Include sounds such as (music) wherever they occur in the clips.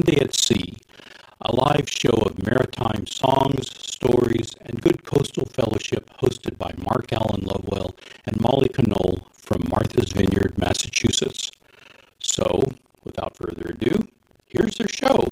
Sunday at Sea, a live show of maritime songs, stories, and good coastal fellowship hosted by Mark Alan Lovewell and Molly Conole from Martha's Vineyard, Massachusetts. So, without further ado, here's their show.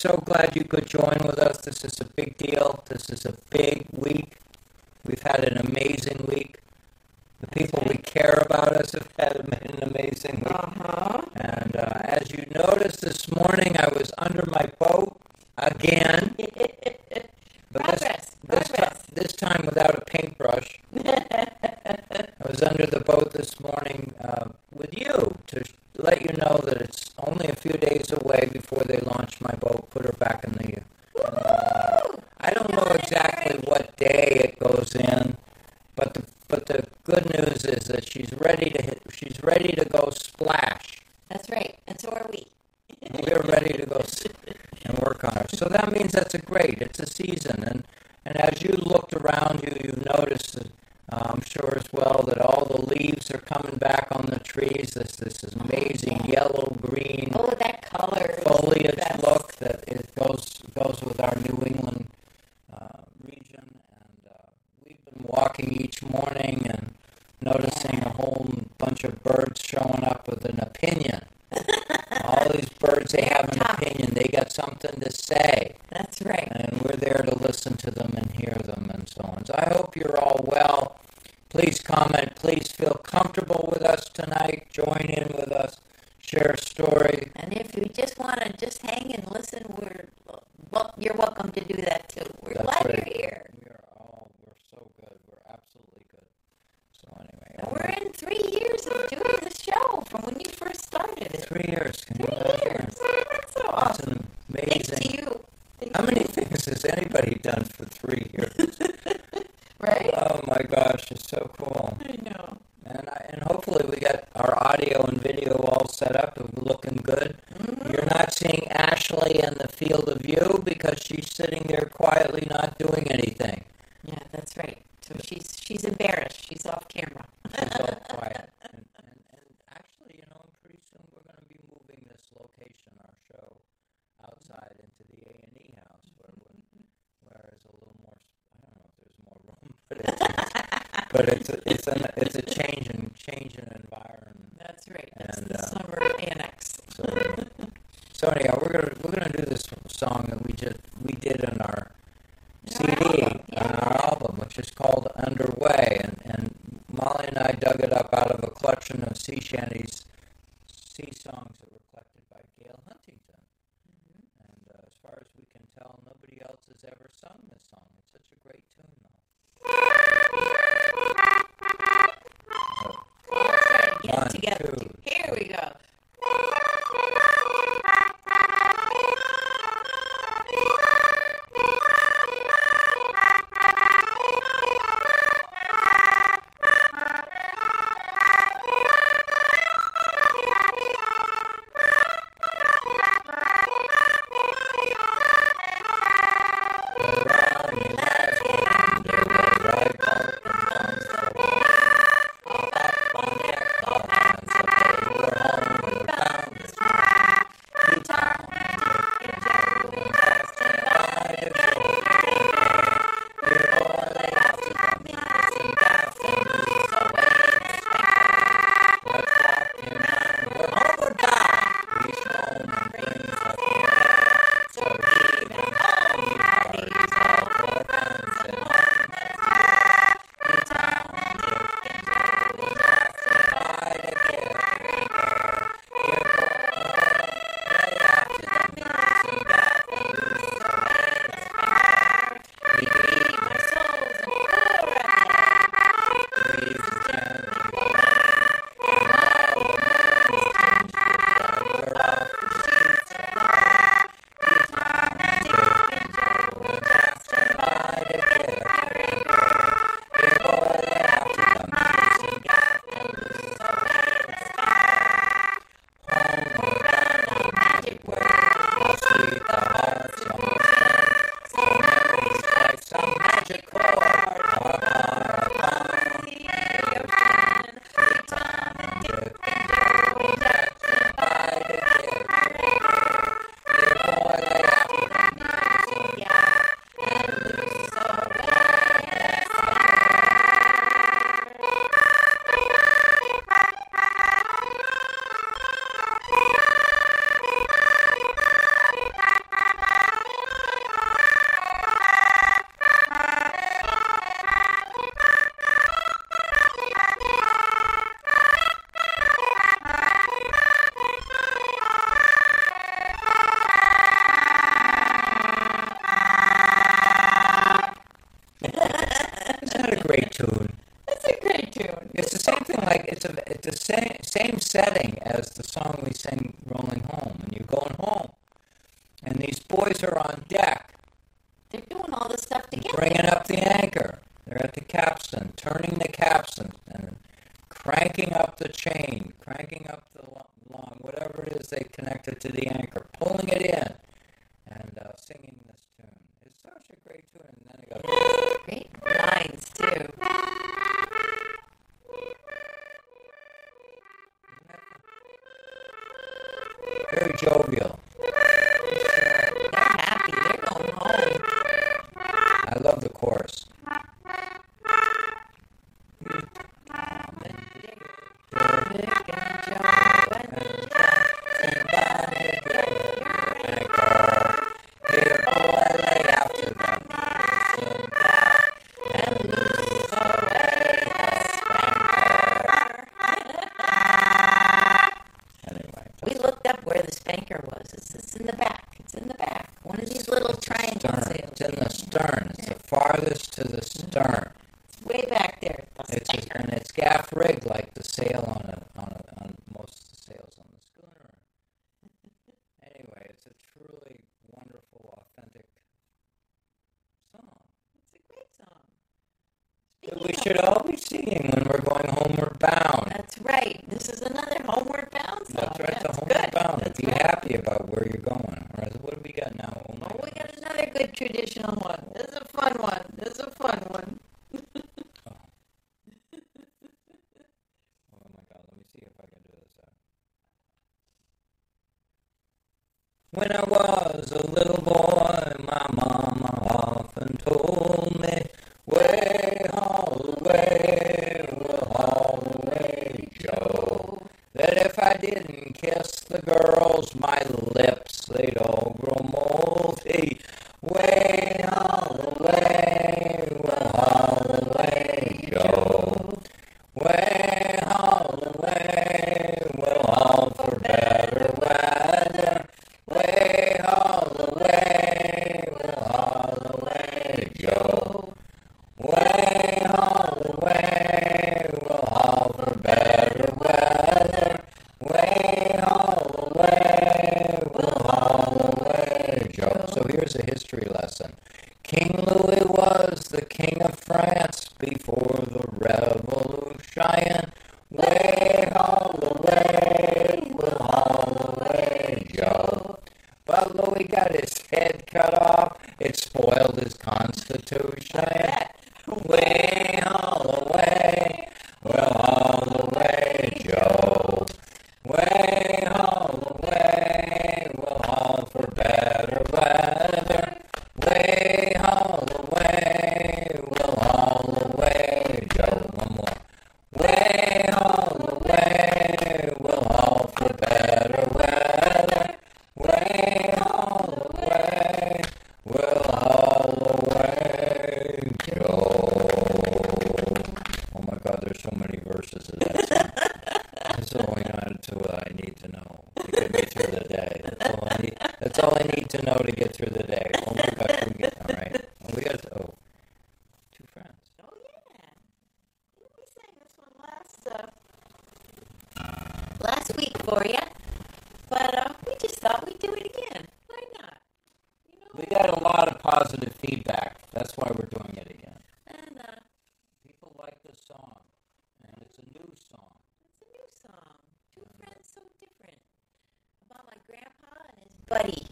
So glad you could join with us. This is a big deal. This is a big week. We've had an amazing week. The people we care about us have had an amazing week. Uh-huh. And uh, as you noticed this morning, I was under my boat again. (laughs) But this, Progress, this, progress. this time without a paintbrush. (laughs) I was under the boat this morning uh, with you to let you know that it's only a few days away before they launch my boat, put her back in the. in the. I don't know exactly what day it goes in, but the but the good news is that she's ready to hit. She's ready to go splash. That's right. And so are we. We're ready to go and work on her. So that means that's a great. It's a season, and and as you looked around you, you noticed, that, I'm sure as well, that all the leaves are coming back on the trees. This this is amazing yellow green Oh, that color. foliage look that it goes goes with our New England boys are on deck. They're doing all this stuff together. Bringing up the anchor. They're at the capstan, turning the capstan and cranking up the chain. buddy,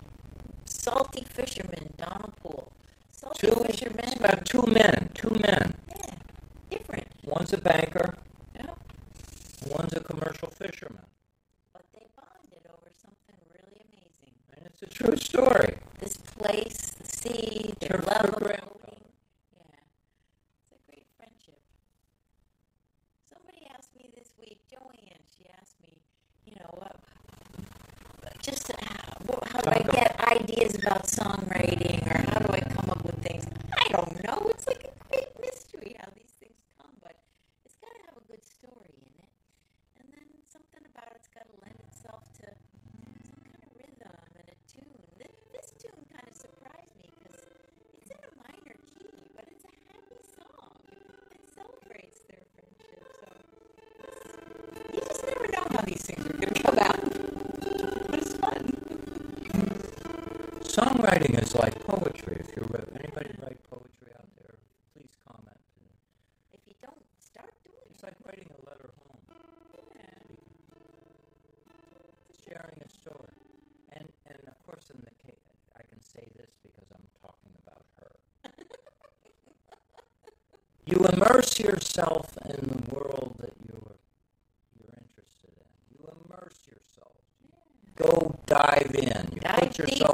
salty fisherman, Donald Poole. Salty two, fisherman. About two men. Two men. Yeah, different. One's a banker. ideas about songwriting or how do I come up with things. dive in. You dive put yourself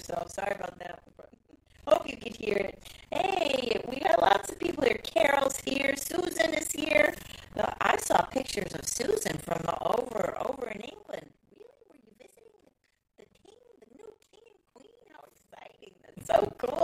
ourselves. Sorry about that. (laughs) Hope you could hear it. Hey, we got lots of people here. Carol's here. Susan is here. Well, I saw pictures of Susan from over over in England. Really? Were you visiting the, the king, the new king and queen? How exciting! That's so cool.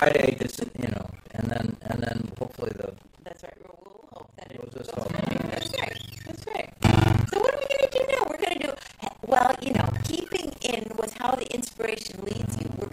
Friday, just, you know, and then, and then hopefully the, That's right. We'll, we'll hope that it We'll goes just hope. That's right. That's right. So what are we going to do now? We're going to do well. You know, keeping in with how the inspiration leads you. We're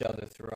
each other through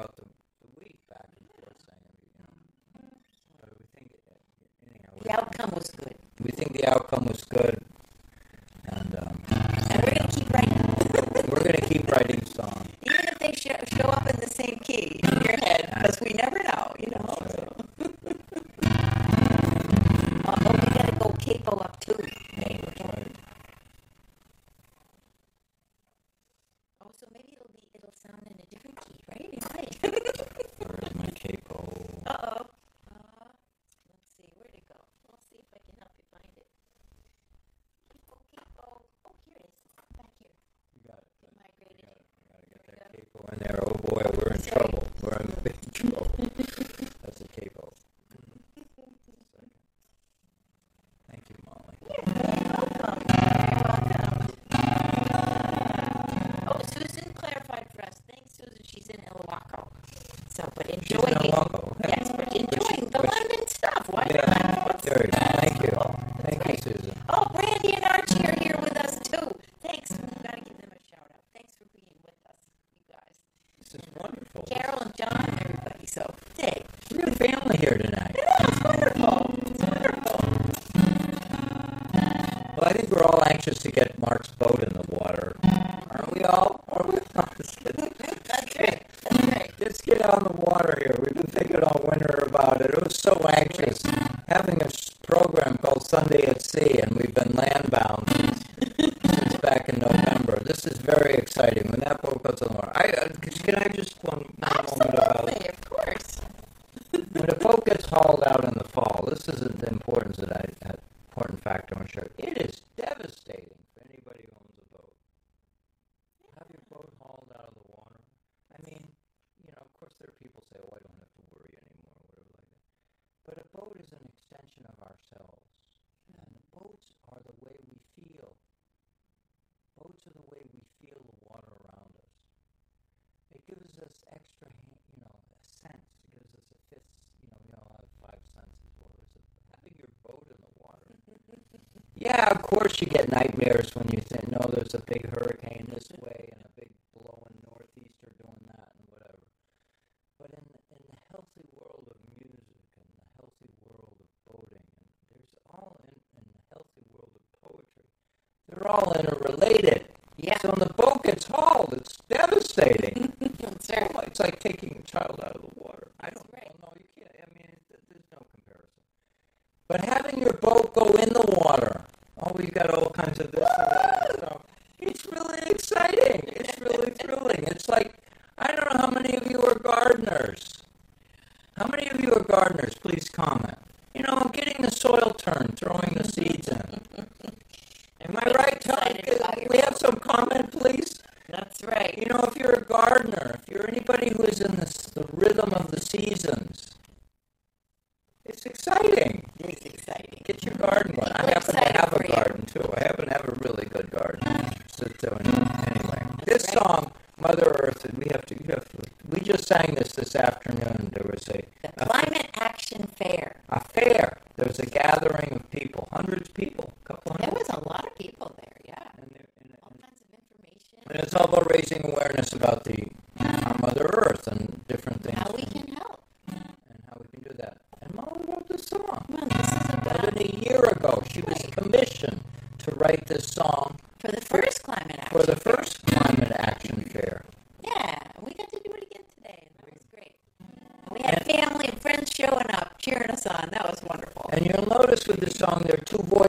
this is very exciting. When that book comes along, I uh, can I just one, one extra, you know, a sense. It gives us a fifth, you know, we all have five senses. What was it? Having your boat in the water. (laughs) yeah, of course you get nightmares when you think, no, there's a big I happen to have a really good garden. So, so anyway, this song, Mother Earth, and we have to, have we just sang this this afternoon. There was a, the Climate Action Fair. A fair. There was a gathering of people, hundreds of people, couple hundred. There was a lot of people there, yeah. And, there, and, and all kinds of information. And it's all about raising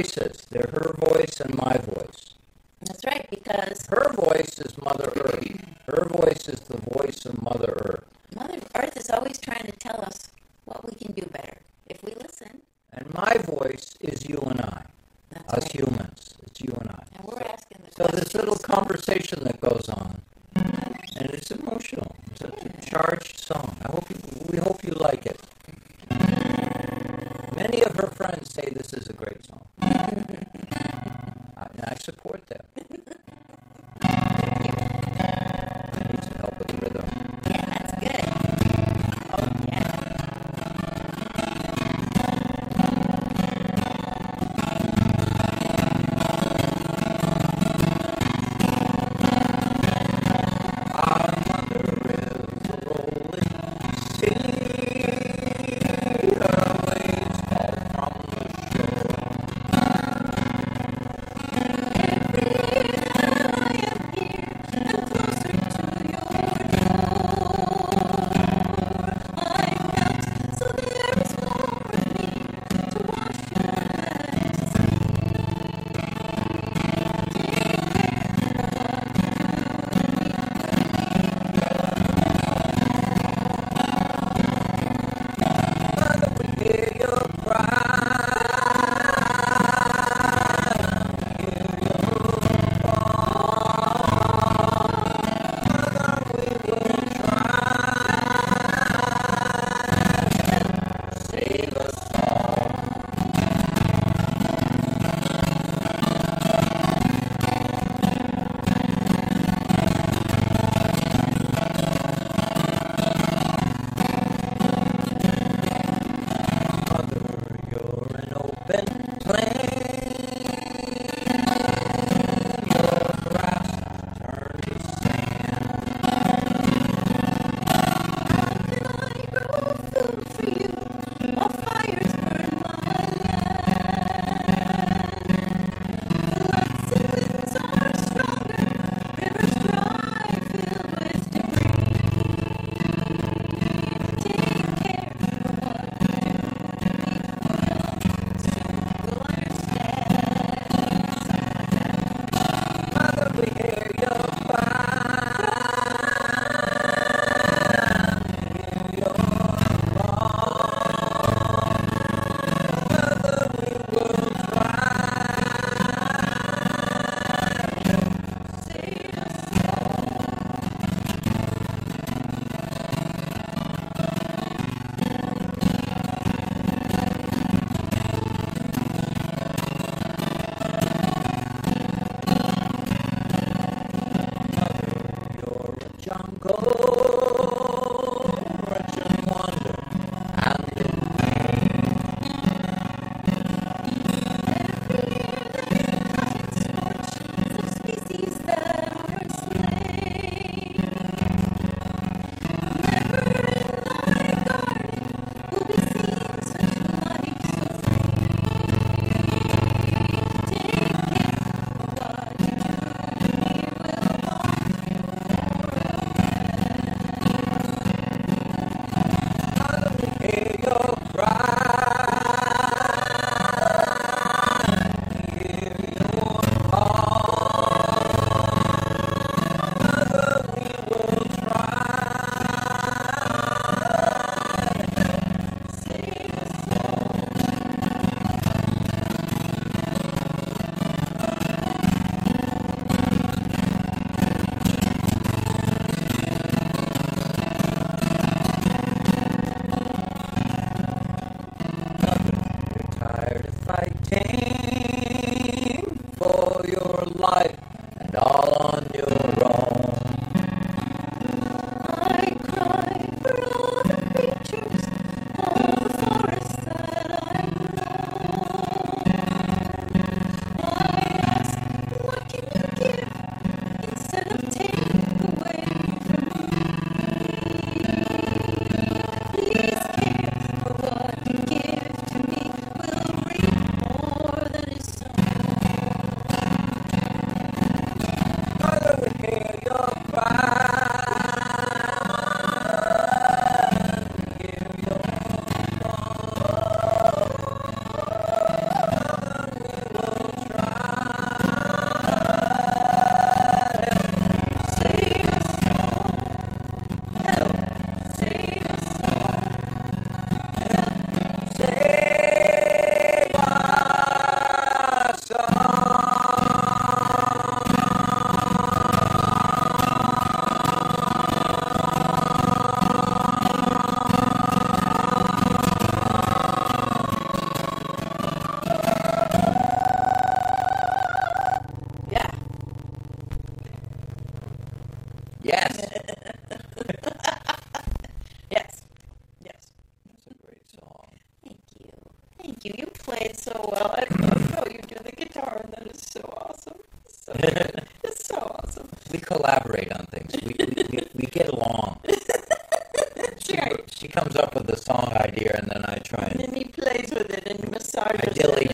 voices. They're her voice and my voice. That's right, because her voice is Mother Earth. Her voice is the voice of Mother Earth. Mother Earth is always trying to tell us what we can do better if we listen. And my voice is you and I, That's us right. humans. It's you and I. And we're asking the So questions. this little conversation that goes on, and it's emotional. It's a charged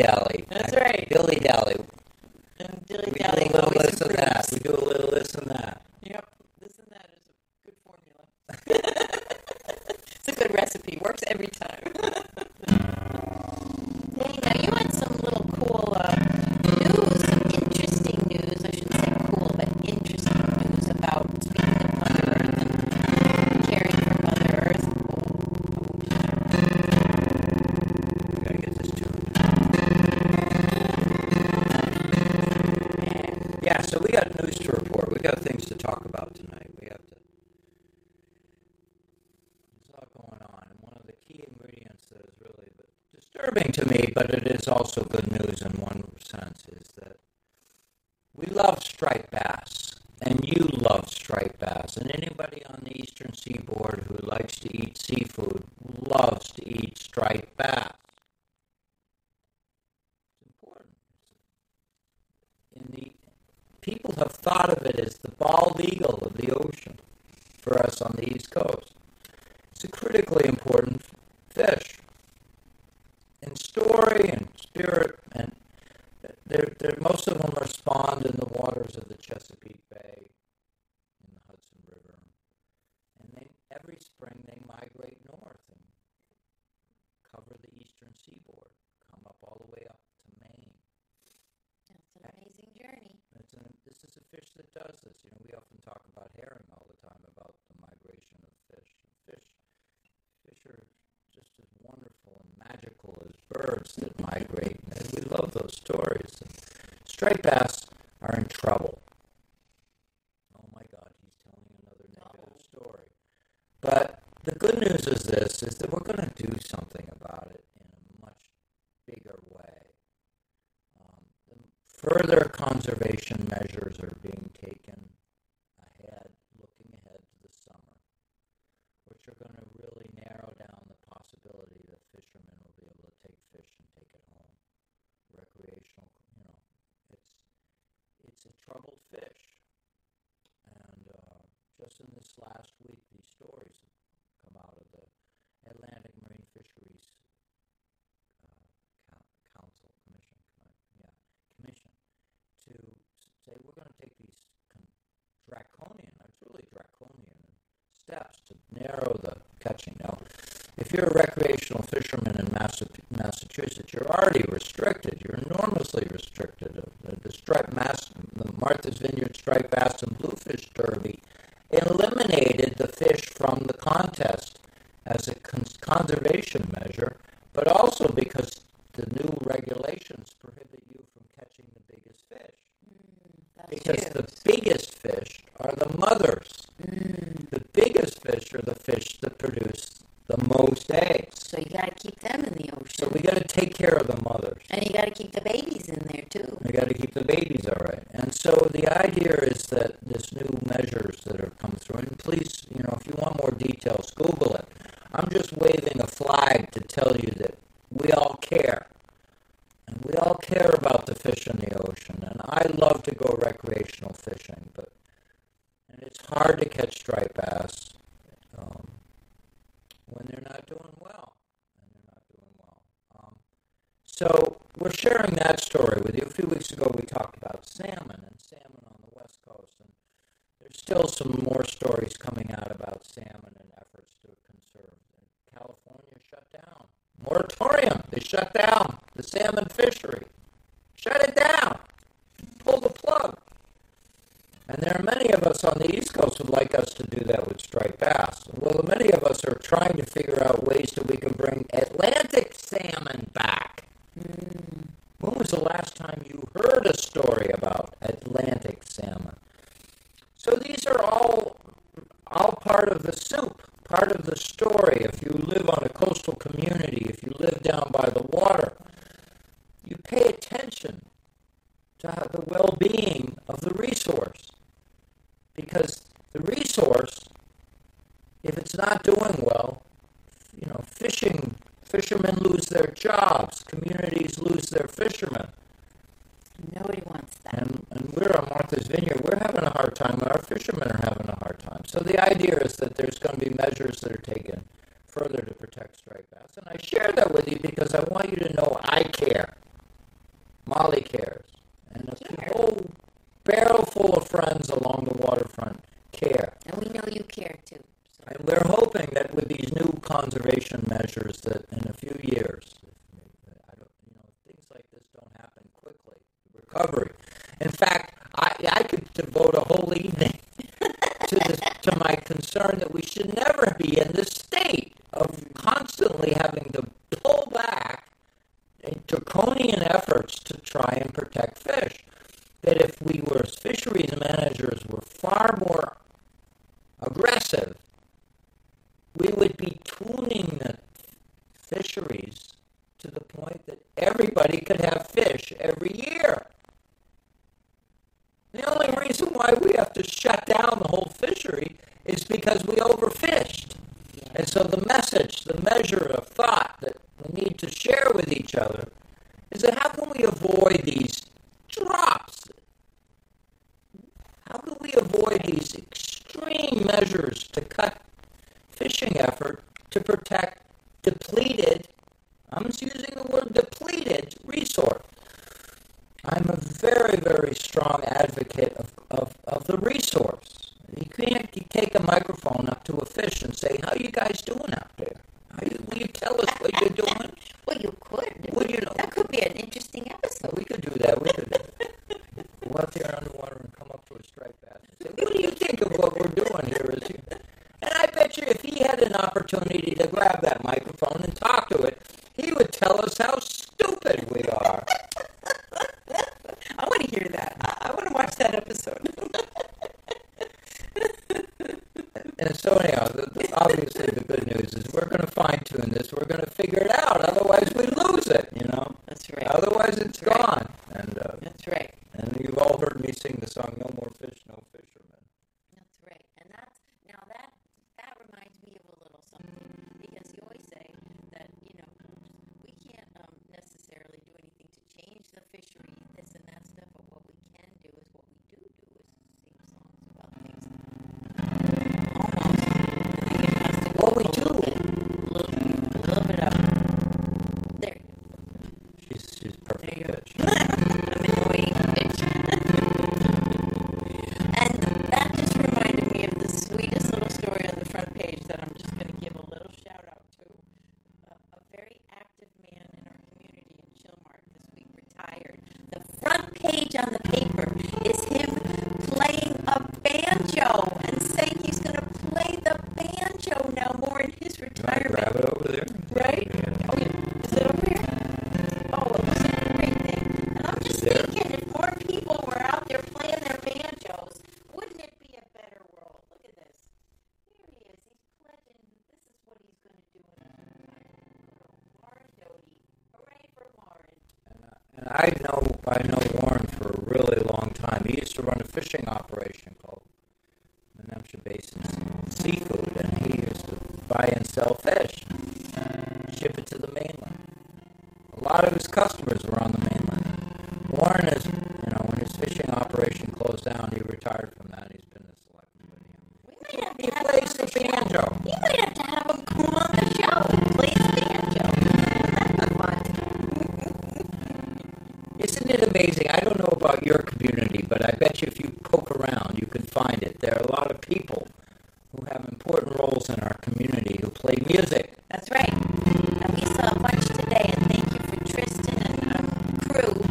Dally. That's right. Billy Dally. also good news in one sense is that we love striped bass. striped bass are in trouble. last week these stories. And you got to keep the babies in there too. We got to keep the babies all right. And so the idea is that this new measures that have come through, and please, you know, if you want more details, Google it. I'm just waving a flag to tell you that we all care. And we all care about the fish in the ocean. And I love to go recreational fishing, but and it's hard to catch striped bass um, when they're not doing well. And they're not doing well. Um, so we're sharing that story with you. A few weeks ago, we talked about salmon and salmon on the west coast, and there's still some more stories coming out about salmon and efforts to conserve. California shut down moratorium. They shut down the salmon fishery. Shut it down. Pull the plug. And there are many of us on the East Coast who'd like us to do that with striped bass. Well, many of us are trying to figure out ways that we can bring Atlantic salmon back. Mm. When was the last time you heard a story about Atlantic salmon? So these are all all part of the soup, part of the story. If you live on a coastal community, if you live down by the water, you pay attention to the well-being of the resource because the resource, if it's not doing well, you know, fishing fishermen lose their jobs, communities lose their fishermen. Nobody wants that. And, and we're on Martha's Vineyard. We're having a hard time. Our fishermen are having a hard time. So the idea is that there's going to be measures that are taken further to protect striped bass. And I share that with you because I want you to know I care. Molly cares. And a whole barrel full of friends along the waterfront care. And we know you care too. So. And we're hoping that with these new conservation measures that in a few years, you know, things like this don't happen quickly. Recovery. In fact, I, I could devote a whole evening to, the, to my that we should never be in this state of constantly having to pull back draconian efforts to try and protect fish. That if we were as fisheries managers were far more aggressive, we would be tuning the fisheries to the point that everybody could have fish every year. The only reason why we have to shut down the whole fishery is because we overfished. And so the message, the measure of thought that we need to share with each other is that how can we avoid these drops? How can we avoid these extreme measures to cut fishing effort to protect depleted, I'm just using the word depleted resource? I'm a very, very strong advocate of, of, of the resource. You can't you take a microphone up to a fish and say, "How you guys doing out there? You, will you tell us what you're doing?" (laughs) well, you could. Well, you know, that could be an interesting episode. We could do that. We could. Go out there underwater and come up to a striped bass and say, "What do you think of what we're doing here?" Is you? And I bet you, if he had an opportunity to grab that microphone and talk to it, he would tell us how stupid we are. crew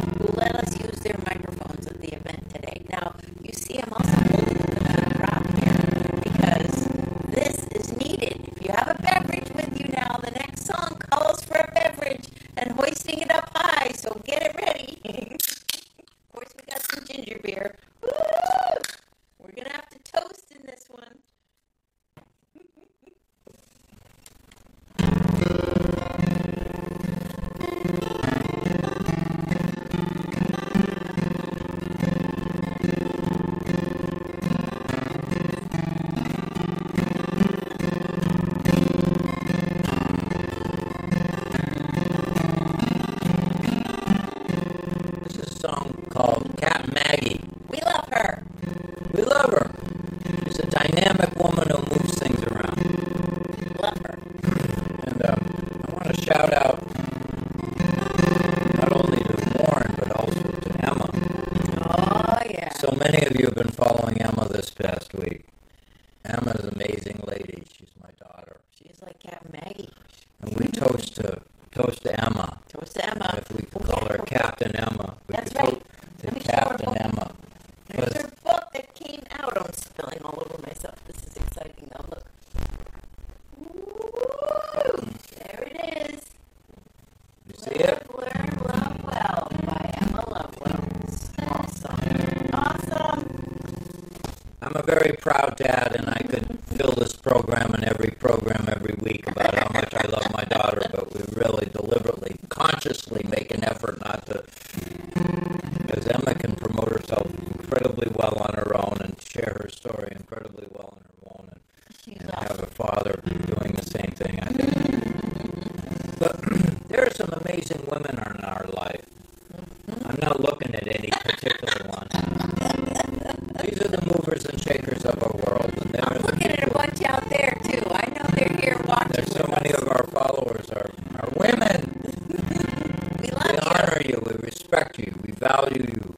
We love we honor you. We respect you. We value you.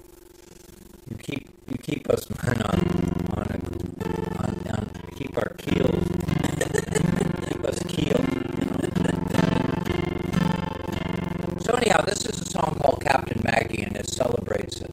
You keep you keep us (laughs) on on on, down on, on keep our keels. (laughs) keep us keeled. So anyhow, this is a song called Captain Maggie, and it celebrates it.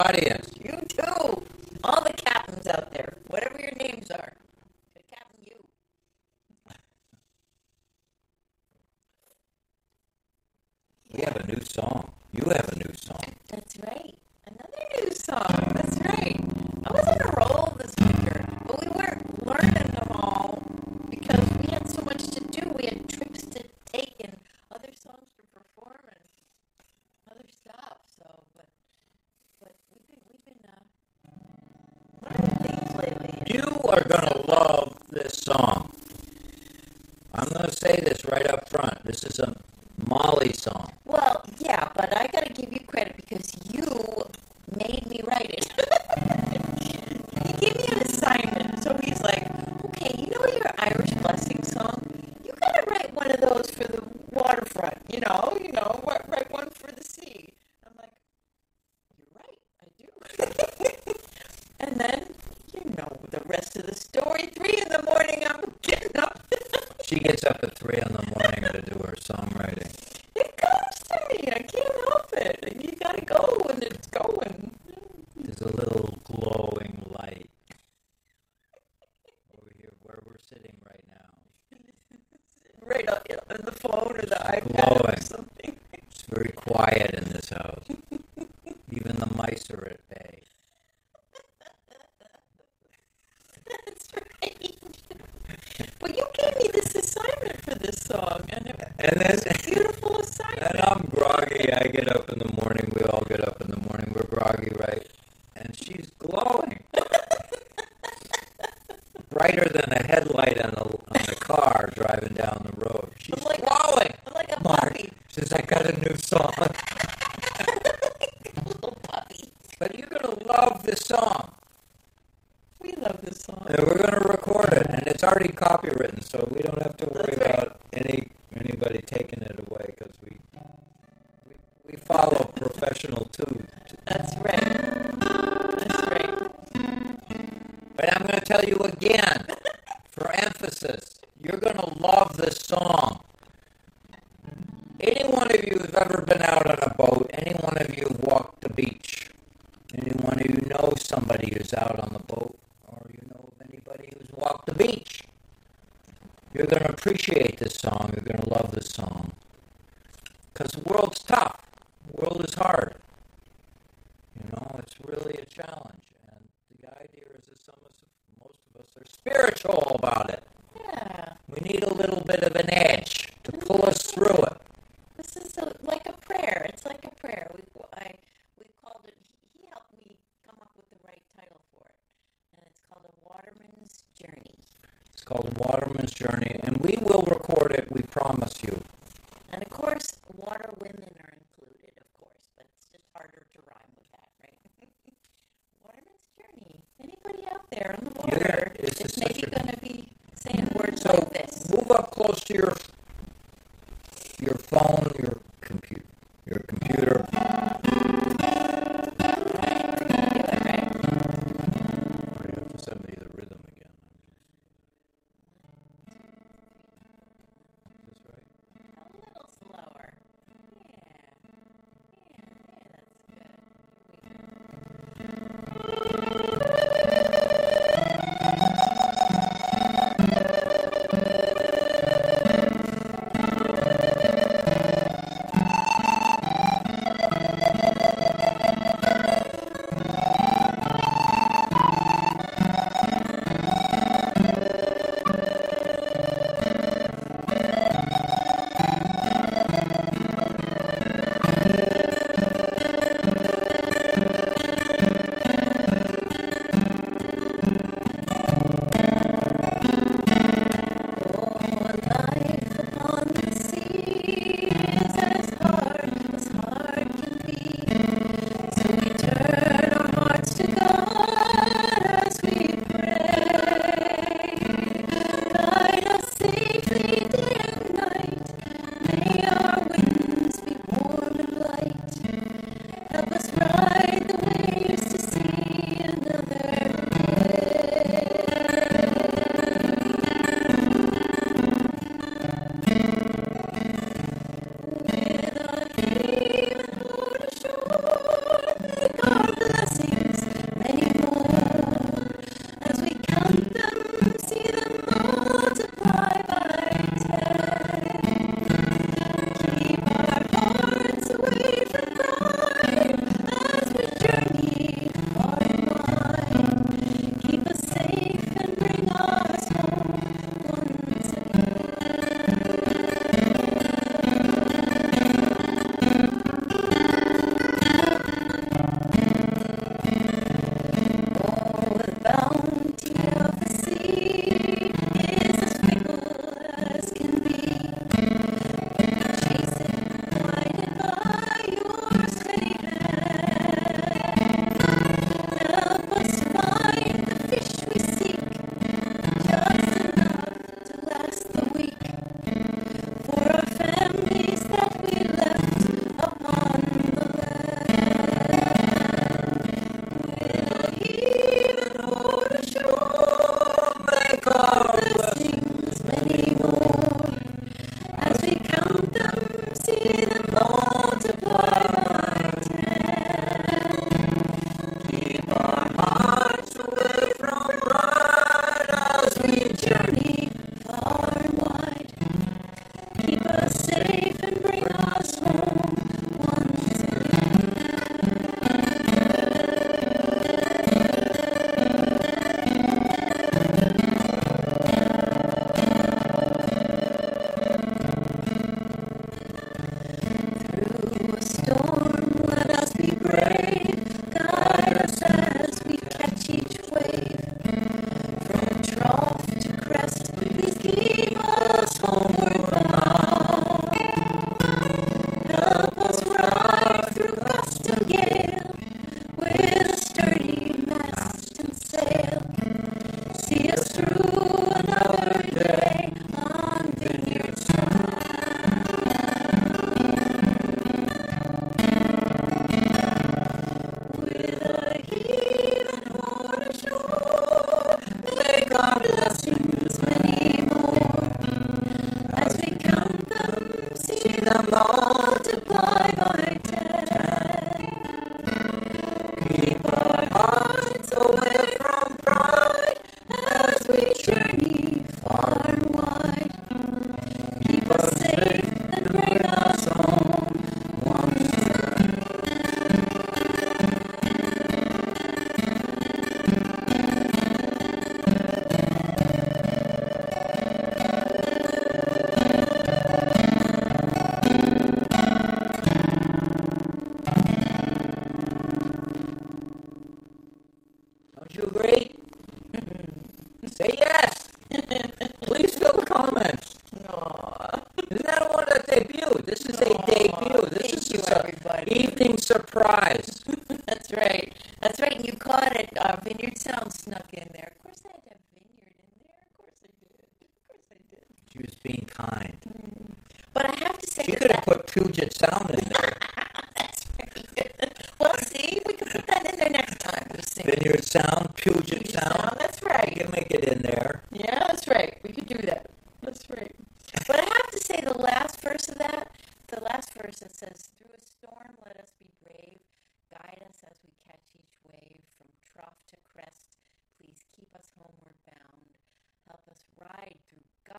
Audience. song. I'm going to say this right up front. This is a totally copywritten, so we don't have to worry right. about any anybody taking it away because we, we we follow professional too. That's right. That's right. But I'm going to tell you again.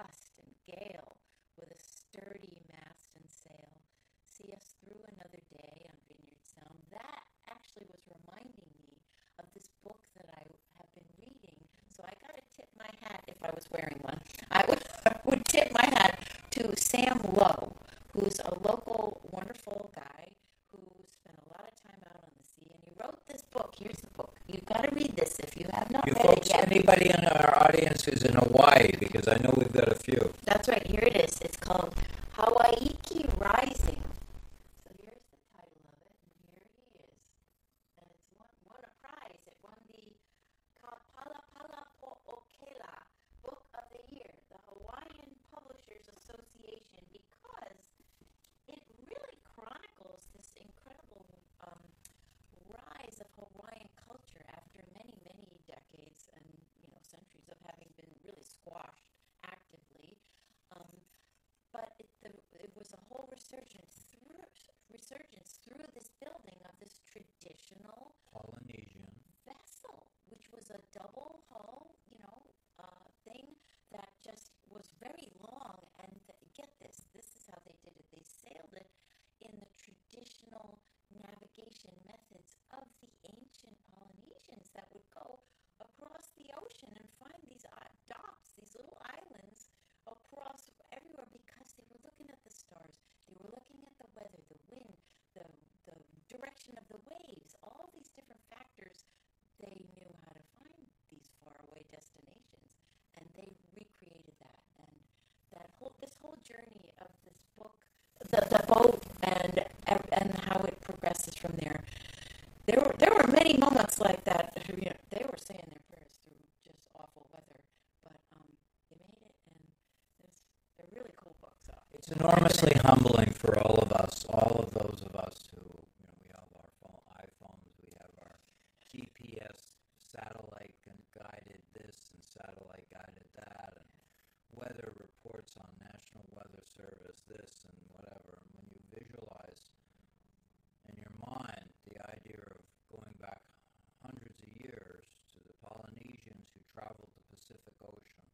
trust. weather reports on National Weather Service, this and whatever. And when you visualize in your mind the idea of going back hundreds of years to the Polynesians who traveled the Pacific Ocean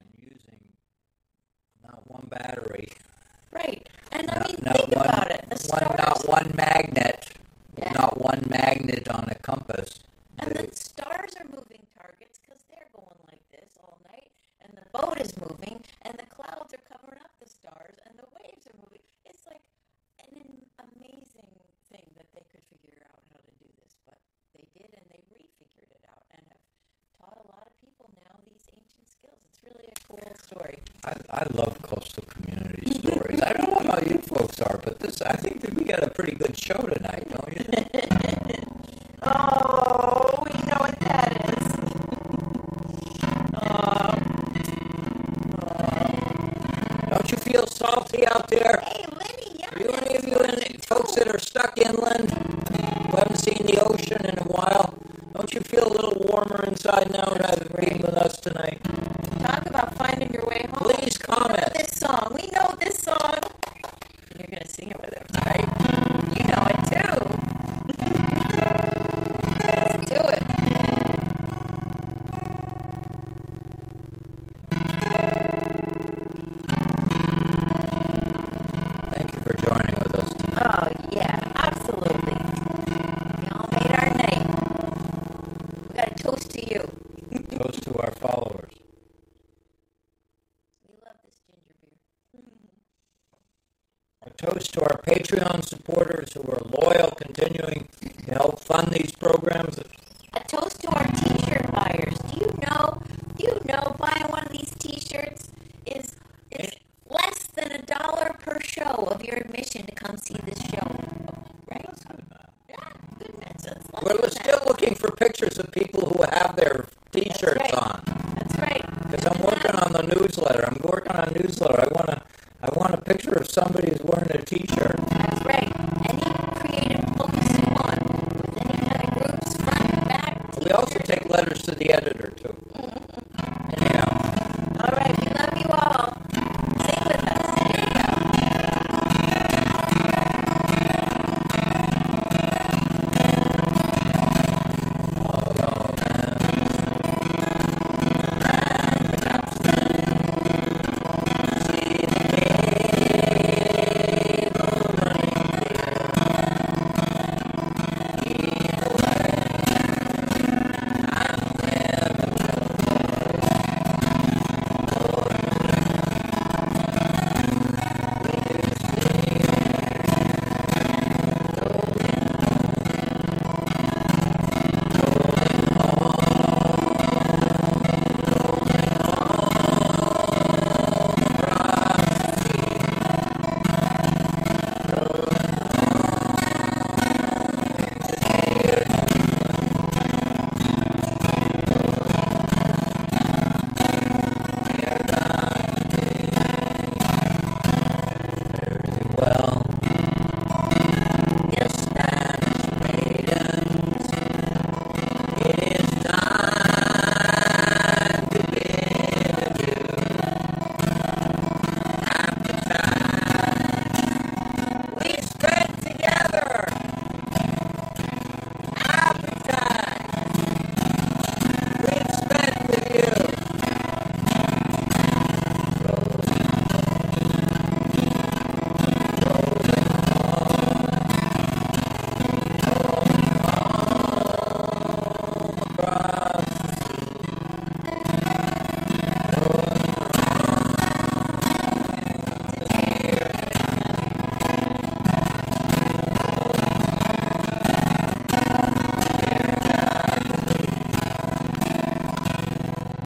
and using not one battery. Right. And I not, mean, not think one, about it. The one. Not one magnet. Yeah. Not one magnet on good show Patreon supporters who are loyal, continuing to help fund these programs. A toast to our T-shirt buyers. Do you know? Do you know buying one of these T-shirts is is less than a dollar per show of your admission to come see this show, right? Yeah, good message. Well, we're still looking for pictures of people who have their T-shirts right. on. That's right. Because I'm working on the newsletter. I'm working on a newsletter. I want to. I want a picture of somebody who's wearing a T-shirt. the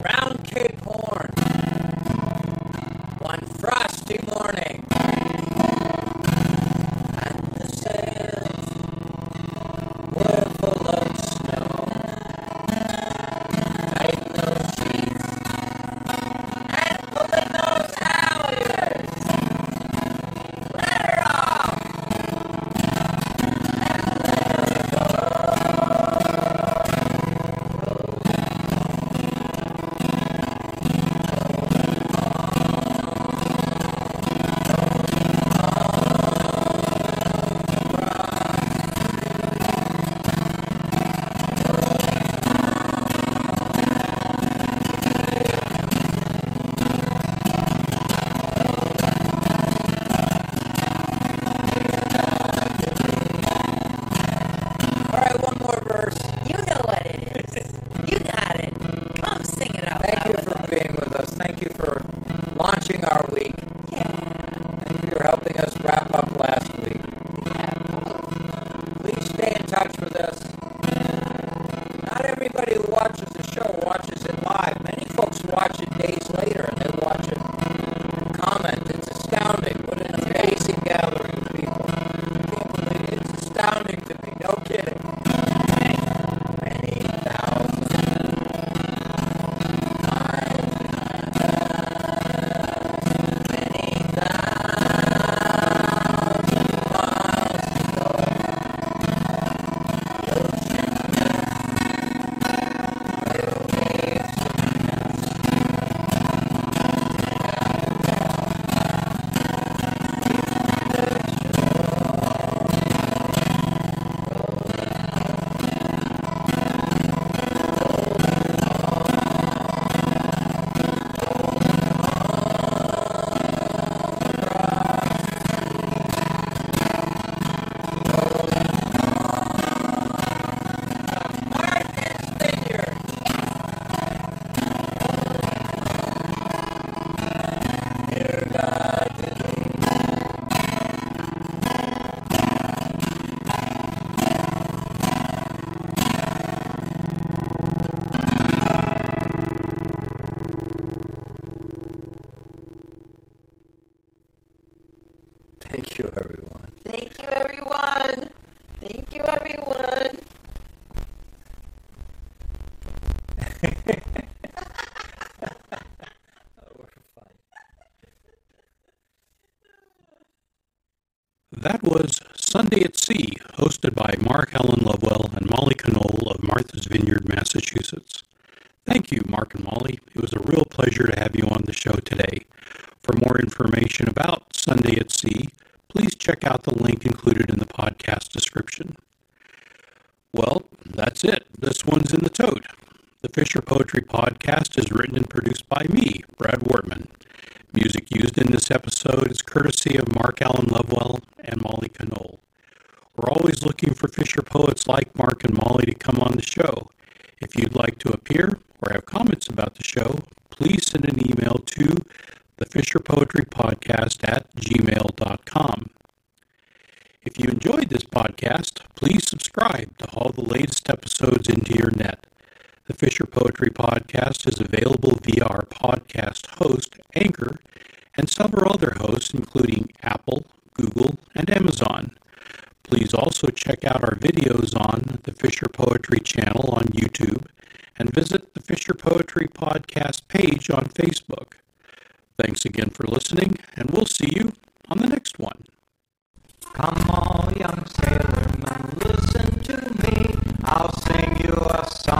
around Cape Horn one frosty morning. Sunday at Sea, hosted by Mark Alan Lovewell and Molly Conole of Martha's Vineyard, Massachusetts. Thank you, Mark and Molly. It was a real pleasure to have you on the show today. For more information about Sunday at Sea, please check out the link included in the podcast description. Well, that's it. This one's in the tote. The Fisher Poetry Podcast is written and produced by me, Brad Wortman. Music used in this episode is courtesy of Mark Alan Lovewell and Molly Conole. Always looking for Fisher poets like Mark and Molly to come on the show. If you'd like to appear or have comments about the show, please send an email to the Fisher Poetry Podcast at gmail.com. If you enjoyed this podcast, please subscribe to all the latest episodes into your net. The Fisher Poetry Podcast is available via our podcast host, Anchor, and several other hosts, including Apple, Google, and Amazon. Please also check out our videos on the Fisher Poetry channel on YouTube and visit the Fisher Poetry Podcast page on Facebook. Thanks again for listening, and we'll see you on the next one. Come on, young sailorman, listen to me. I'll sing you a song.